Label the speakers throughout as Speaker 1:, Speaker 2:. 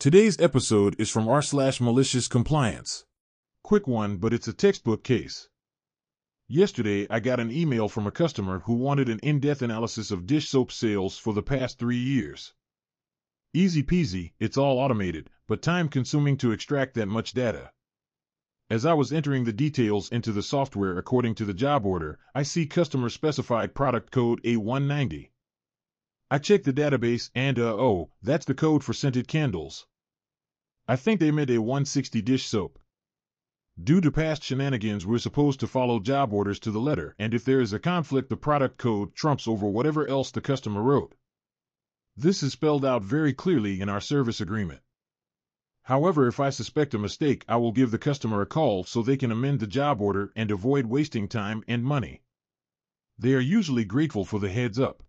Speaker 1: Today's episode is from r slash malicious compliance. Quick one, but it's a textbook case. Yesterday, I got an email from a customer who wanted an in-depth analysis of dish soap sales for the past three years. Easy peasy, it's all automated, but time consuming to extract that much data. As I was entering the details into the software according to the job order, I see customer specified product code A190. I checked the database and uh oh, that's the code for scented candles. I think they meant a 160 dish soap. Due to past shenanigans, we're supposed to follow job orders to the letter, and if there is a conflict, the product code trumps over whatever else the customer wrote. This is spelled out very clearly in our service agreement. However, if I suspect a mistake, I will give the customer a call so they can amend the job order and avoid wasting time and money. They are usually grateful for the heads up.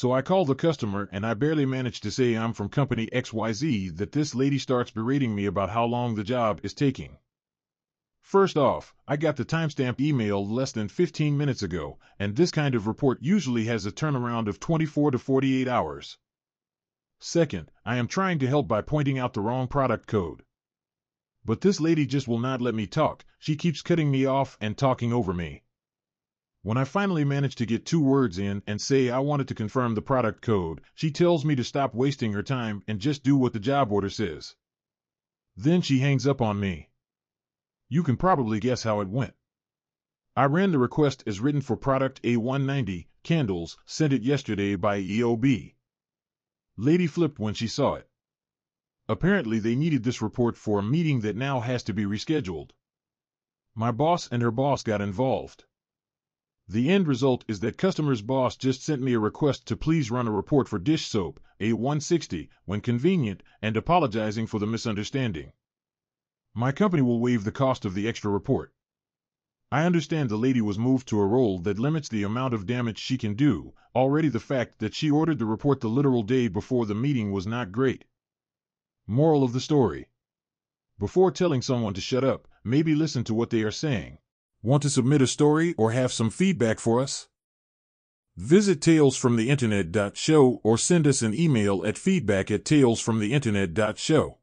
Speaker 1: So I call the customer and I barely manage to say I'm from company XYZ that this lady starts berating me about how long the job is taking. First off, I got the timestamp email less than 15 minutes ago, and this kind of report usually has a turnaround of 24 to 48 hours. Second, I am trying to help by pointing out the wrong product code. But this lady just will not let me talk, she keeps cutting me off and talking over me. When I finally manage to get two words in and say I wanted to confirm the product code, she tells me to stop wasting her time and just do what the job order says. Then she hangs up on me. You can probably guess how it went. I ran the request as written for product A190, candles, sent it yesterday by EOB. Lady flipped when she saw it. Apparently they needed this report for a meeting that now has to be rescheduled. My boss and her boss got involved. The end result is that customer's boss just sent me a request to please run a report for dish soap, A160, when convenient, and apologizing for the misunderstanding. My company will waive the cost of the extra report. I understand the lady was moved to a role that limits the amount of damage she can do. Already the fact that she ordered the report the literal day before the meeting was not great. Moral of the story. Before telling someone to shut up, maybe listen to what they are saying. Want to submit a story or have some feedback for us? Visit talesfromtheinternet.show or send us an email at feedback at talesfromtheinternet.show.